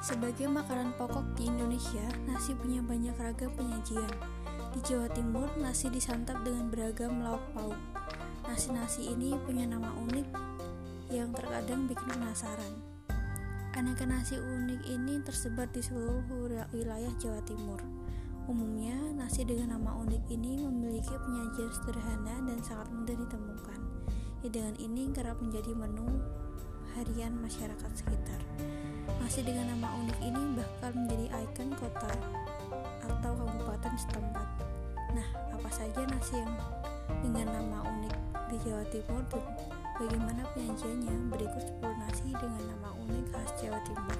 Sebagai makanan pokok di Indonesia, nasi punya banyak ragam penyajian. Di Jawa Timur, nasi disantap dengan beragam lauk pauk. Nasi-nasi ini punya nama unik yang terkadang bikin penasaran. Aneka nasi unik ini tersebar di seluruh wilayah Jawa Timur. Umumnya, nasi dengan nama unik ini memiliki penyajian sederhana dan sangat mudah ditemukan. Hidangan ini kerap menjadi menu harian masyarakat sekitar. Nasi dengan nama unik ini bahkan menjadi ikon kota atau kabupaten setempat. Nah, apa saja nasi yang dengan nama unik di Jawa Timur dan bagaimana penyajiannya? Berikut 10 nasi dengan nama unik khas Jawa Timur.